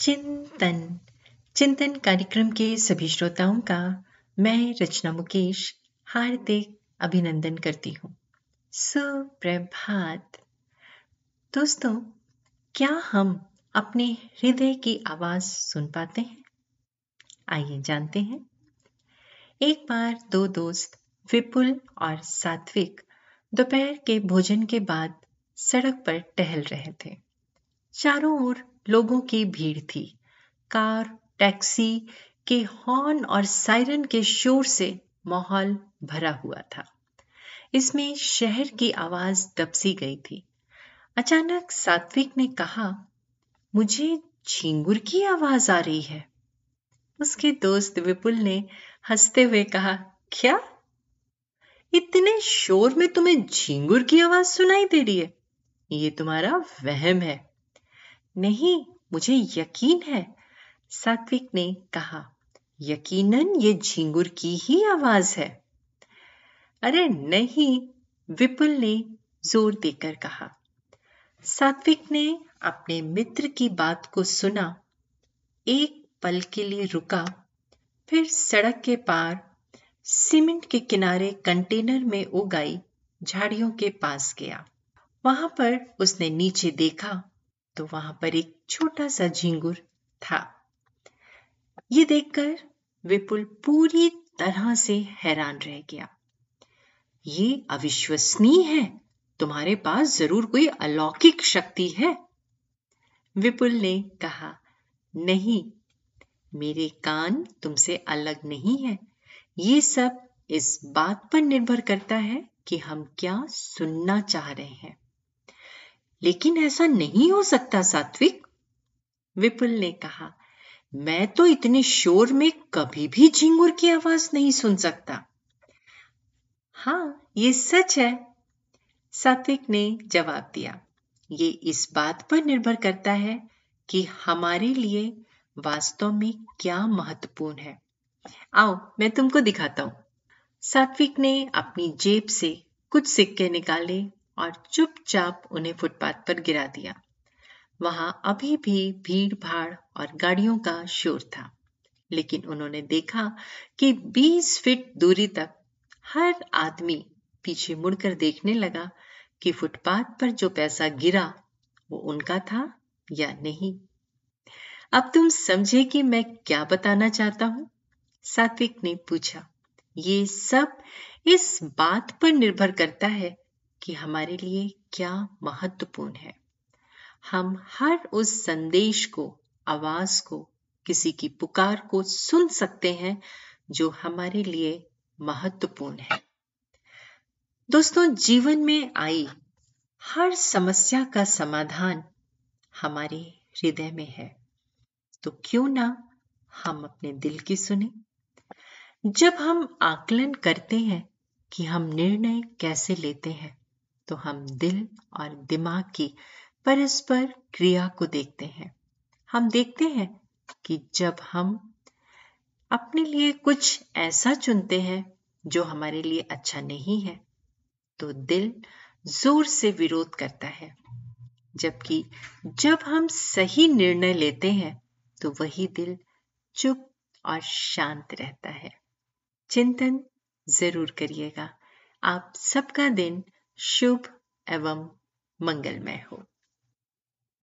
चिंतन। चिंतन कार्यक्रम के सभी श्रोताओं का मैं रचना मुकेश हार्दिक अभिनंदन करती हूँ। सुप्रभात। दोस्तों, क्या हम अपने हृदय की आवाज़ सुन पाते हैं? आइए जानते हैं। एक बार दो दोस्त विपुल और सात्विक दोपहर के भोजन के बाद सड़क पर टहल रहे थे। चारों ओर लोगों की भीड़ थी। कार, टैक्सी के हॉर्न और सायरन के शोर से माहौल भरा हुआ था। इसमें शहर की आवाज़ दबसी गई थी। अचानक सात्विक ने कहा, मुझे झिंगुर की आवाज़ आ रही है। उसके दोस्त विपुल ने हँसते हुए कहा, क्या? इतने शोर में तुम्हें झिंगुर की आवाज़ सुनाई दे रही है? ये तुम्हारा वहम है। नहीं, मुझे यकीन है। सात्विक ने कहा, यकीनन ये झिंगुर की ही आवाज़ है। अरे नहीं, विपुल ने ज़ोर देकर कहा। सात्विक ने अपने मित्र की बात को सुना, एक पल के लिए रुका, फिर सड़क के पार सीमेंट के किनारे कंटेनर में उगाई झाड़ियों के पास गया। वहाँ पर उसने नीचे देखा तो वहाँ पर एक छोटा सा झिंगुर था। ये देखकर विपुल पूरी तरह से हैरान रह गया। ये अविश्वसनीय है। तुम्हारे पास ज़रूर कोई अलौकिक शक्ति है। विपुल ने कहा, नहीं, मेरे कान तुमसे अलग नहीं है। ये सब इस बात पर निर्भर करता है कि हम क्या सुनना चाह रहे हैं। लेकिन ऐसा नहीं हो सकता सात्विक। विपुल ने कहा, मैं तो इतने शोर में कभी भी झिंगुर की आवाज़ नहीं सुन सकता। हाँ ये सच है, सात्विक ने जवाब दिया। ये इस बात पर निर्भर करता है कि हमारे लिए वास्तव में क्या महत्वपूर्ण है। आओ, मैं तुमको दिखाता हूँ। सात्विक ने अपनी जेब से कुछ सिक्के निकाले और चुपचाप उन्हें फुटपाथ पर गिरा दिया। वहाँ अभी भी भीड़ भाड़ और गाड़ियों का शोर था, लेकिन उन्होंने देखा कि 20 फीट दूरी तक हर आदमी पीछे मुड़कर देखने लगा कि फुटपाथ पर जो पैसा गिरा, वो उनका था या नहीं। अब तुम समझे कि मैं क्या बताना चाहता हूँ? सात्विक ने पूछा। ये सब इस बात पर निर्भर करता है कि हमारे लिए क्या महत्वपूर्ण है। हम हर उस संदेश को, आवाज़ को, किसी की पुकार को सुन सकते हैं जो हमारे लिए महत्वपूर्ण है। दोस्तों, जीवन में आई हर समस्या का समाधान हमारे हृदय में है। तो क्यों ना हम अपने दिल की सुने। जब हम आकलन करते हैं कि हम निर्णय कैसे लेते हैं तो हम दिल और दिमाग की परस्पर क्रिया को देखते हैं। हम देखते हैं कि जब हम अपने लिए कुछ ऐसा चुनते हैं जो हमारे लिए अच्छा नहीं है तो दिल ज़ोर से विरोध करता है। जबकि जब हम सही निर्णय लेते हैं तो वही दिल चुप और शांत रहता है। चिंतन ज़रूर करिएगा। आप सबका दिन शुभ एवं मंगलमय हो।